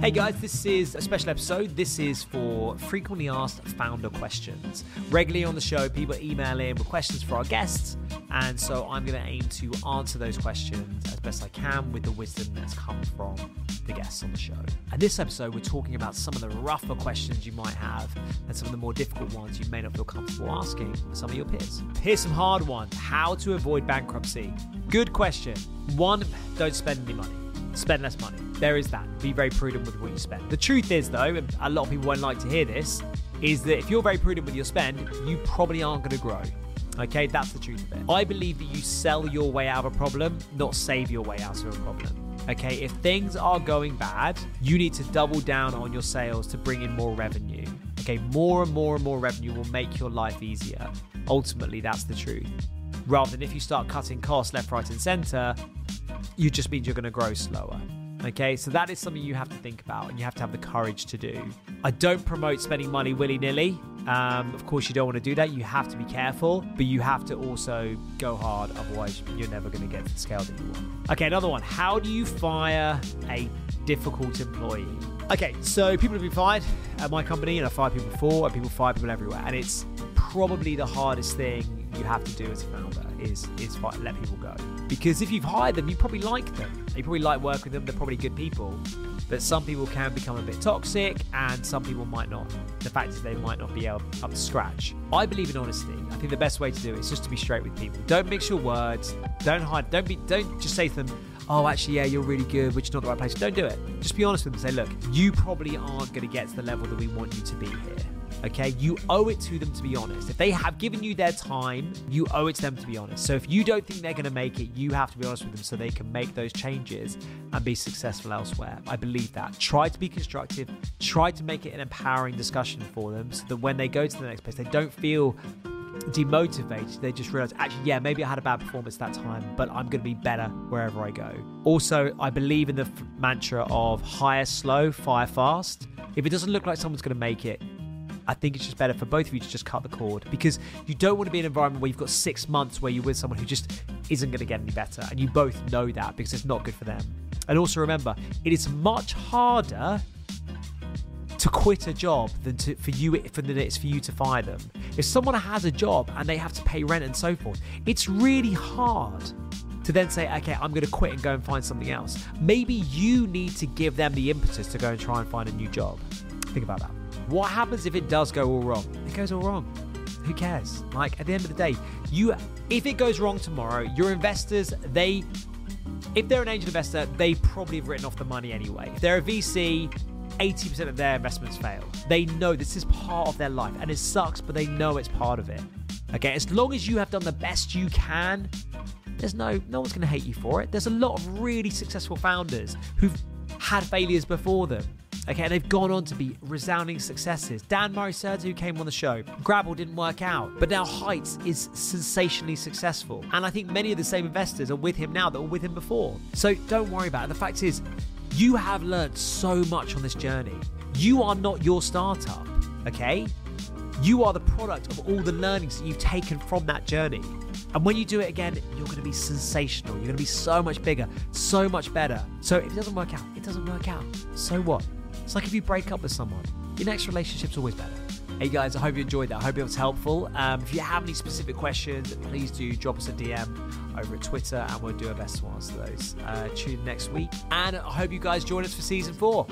Hey guys, this is a special episode. This is for frequently asked founder questions. Regularly on the show, people email in with questions for our guests, and so I'm going to aim to answer those questions as best I can with the wisdom that's come from the guests on the show. And this episode, we're talking about some of the rougher questions you might have and some of the more difficult ones you may not feel comfortable asking some of your peers. Here's some hard ones How to avoid bankruptcy. Good question. One, don't spend any money spend less money. There is that. Be very prudent with what you spend. The truth is, though, and a lot of people won't like to hear this, is that if you're very prudent with your spend, you probably aren't going to grow. Okay, that's the truth of it. I believe that you sell your way out of a problem, not save your way out of a problem. Okay, if things are going bad, you need to double down on your sales to bring in more revenue. Okay, more and more and more revenue will make your life easier. Ultimately, that's the truth. Rather than if you start cutting costs left, right, and center, you just means you're going to grow slower. Okay, so that is something you have to think about and you have to have the courage to do. I don't promote spending money willy nilly. Um, of course, you don't want to do that. You have to be careful, but you have to also go hard. Otherwise, you're never going to get the scale that you want. Okay, another one. How do you fire a difficult employee? Okay, so people have been fired at my company, and I fired people before, and people fire people everywhere. And it's probably the hardest thing you have to do as a founder is is let people go. Because if you've hired them, you probably like them. You probably like working with them. They're probably good people. But some people can become a bit toxic, and some people might not. The fact is, they might not be able, up to scratch. I believe in honesty. I think the best way to do it is just to be straight with people. Don't mix your words. Don't hide. Don't be. Don't just say to them, "Oh, actually, yeah, you're really good, but you're not the right place." Don't do it. Just be honest with them. Say, "Look, you probably aren't going to get to the level that we want you to be here." Okay, you owe it to them to be honest. If they have given you their time, you owe it to them to be honest. So if you don't think they're going to make it, you have to be honest with them so they can make those changes and be successful elsewhere. I believe that. Try to be constructive, try to make it an empowering discussion for them so that when they go to the next place, they don't feel demotivated. They just realize, actually, yeah, maybe I had a bad performance that time, but I'm going to be better wherever I go. Also, I believe in the f- mantra of hire slow, fire fast. If it doesn't look like someone's going to make it, I think it's just better for both of you to just cut the cord because you don't want to be in an environment where you've got six months where you're with someone who just isn't going to get any better. And you both know that because it's not good for them. And also remember, it is much harder to quit a job than to, for you for than it's for you to fire them. If someone has a job and they have to pay rent and so forth, it's really hard to then say, okay, I'm going to quit and go and find something else. Maybe you need to give them the impetus to go and try and find a new job. Think about that. What happens if it does go all wrong? It goes all wrong. Who cares? Like at the end of the day, you if it goes wrong tomorrow, your investors, they if they're an angel investor, they probably have written off the money anyway. If they're a VC, 80% of their investments fail. They know this is part of their life and it sucks, but they know it's part of it. Okay, as long as you have done the best you can, there's no no one's going to hate you for it. There's a lot of really successful founders who've had failures before them. Okay, they've gone on to be resounding successes. Dan Murray Serter, who came on the show, Grabble didn't work out, but now Heights is sensationally successful. And I think many of the same investors are with him now that were with him before. So don't worry about it. The fact is, you have learned so much on this journey. You are not your startup, okay? You are the product of all the learnings that you've taken from that journey. And when you do it again, you're going to be sensational. You're going to be so much bigger, so much better. So if it doesn't work out, it doesn't work out. So what? It's like if you break up with someone, your next relationship's always better. Hey guys, I hope you enjoyed that. I hope it was helpful. Um, if you have any specific questions, please do drop us a DM over at Twitter and we'll do our best to answer those. Uh, tune next week. And I hope you guys join us for season four.